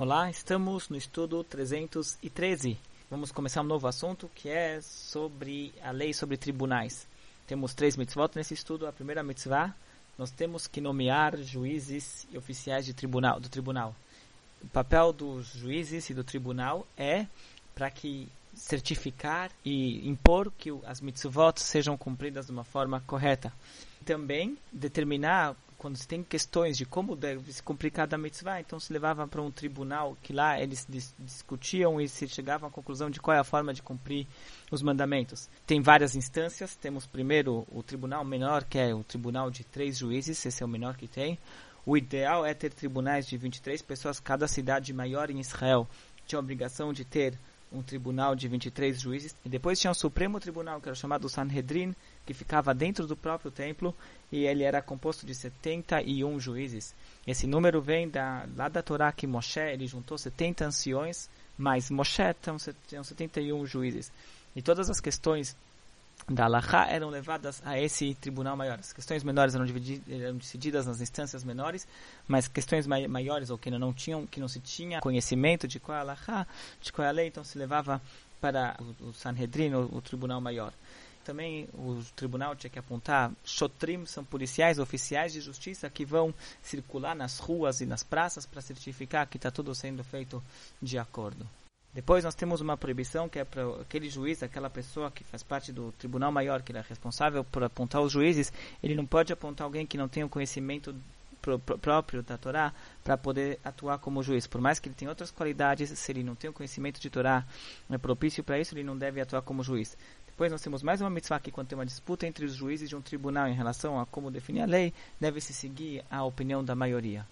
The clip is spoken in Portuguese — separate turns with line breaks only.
Olá, estamos no estudo 313. Vamos começar um novo assunto que é sobre a lei sobre tribunais. Temos três mitzvot nesse estudo. A primeira mitzvah, nós temos que nomear juízes e oficiais de tribunal, do tribunal. O papel dos juízes e do tribunal é para que certificar e impor que as mitzvot sejam cumpridas de uma forma correta. Também determinar quando se tem questões de como deve se cumprir cada mitzvah, então se levava para um tribunal que lá eles dis discutiam e se chegavam à conclusão de qual é a forma de cumprir os mandamentos. Tem várias instâncias, temos primeiro o tribunal menor, que é o tribunal de três juízes, esse é o menor que tem. O ideal é ter tribunais de 23 pessoas, cada cidade maior em Israel tinha a obrigação de ter um tribunal de 23 juízes, e depois tinha o Supremo Tribunal, que era chamado Sanhedrin, que ficava dentro do próprio templo, e ele era composto de 71 juízes. Esse número vem da, lá da Torá que Moshe, ele juntou 70 anciões, mas Moshe tinham 71 juízes. E todas as questões da Alaha eram levadas a esse tribunal maior. As questões menores eram, eram decididas nas instâncias menores, mas questões mai maiores ou que não tinham, que não se tinha conhecimento de qual é a de qual é a lei, então se levava para o, o Sanhedrin, o, o tribunal maior. Também o tribunal tinha que apontar shotrim, são policiais, oficiais de justiça que vão circular nas ruas e nas praças para certificar que está tudo sendo feito de acordo. Depois nós temos uma proibição que é para aquele juiz, aquela pessoa que faz parte do tribunal maior, que ele é responsável por apontar os juízes, ele não pode apontar alguém que não tenha o conhecimento pro, pro, próprio da Torá para poder atuar como juiz. Por mais que ele tenha outras qualidades, se ele não tem o conhecimento de Torá é propício para isso, ele não deve atuar como juiz. Depois nós temos mais uma mitzvah que quando tem uma disputa entre os juízes de um tribunal em relação a como definir a lei, deve-se seguir a opinião da maioria.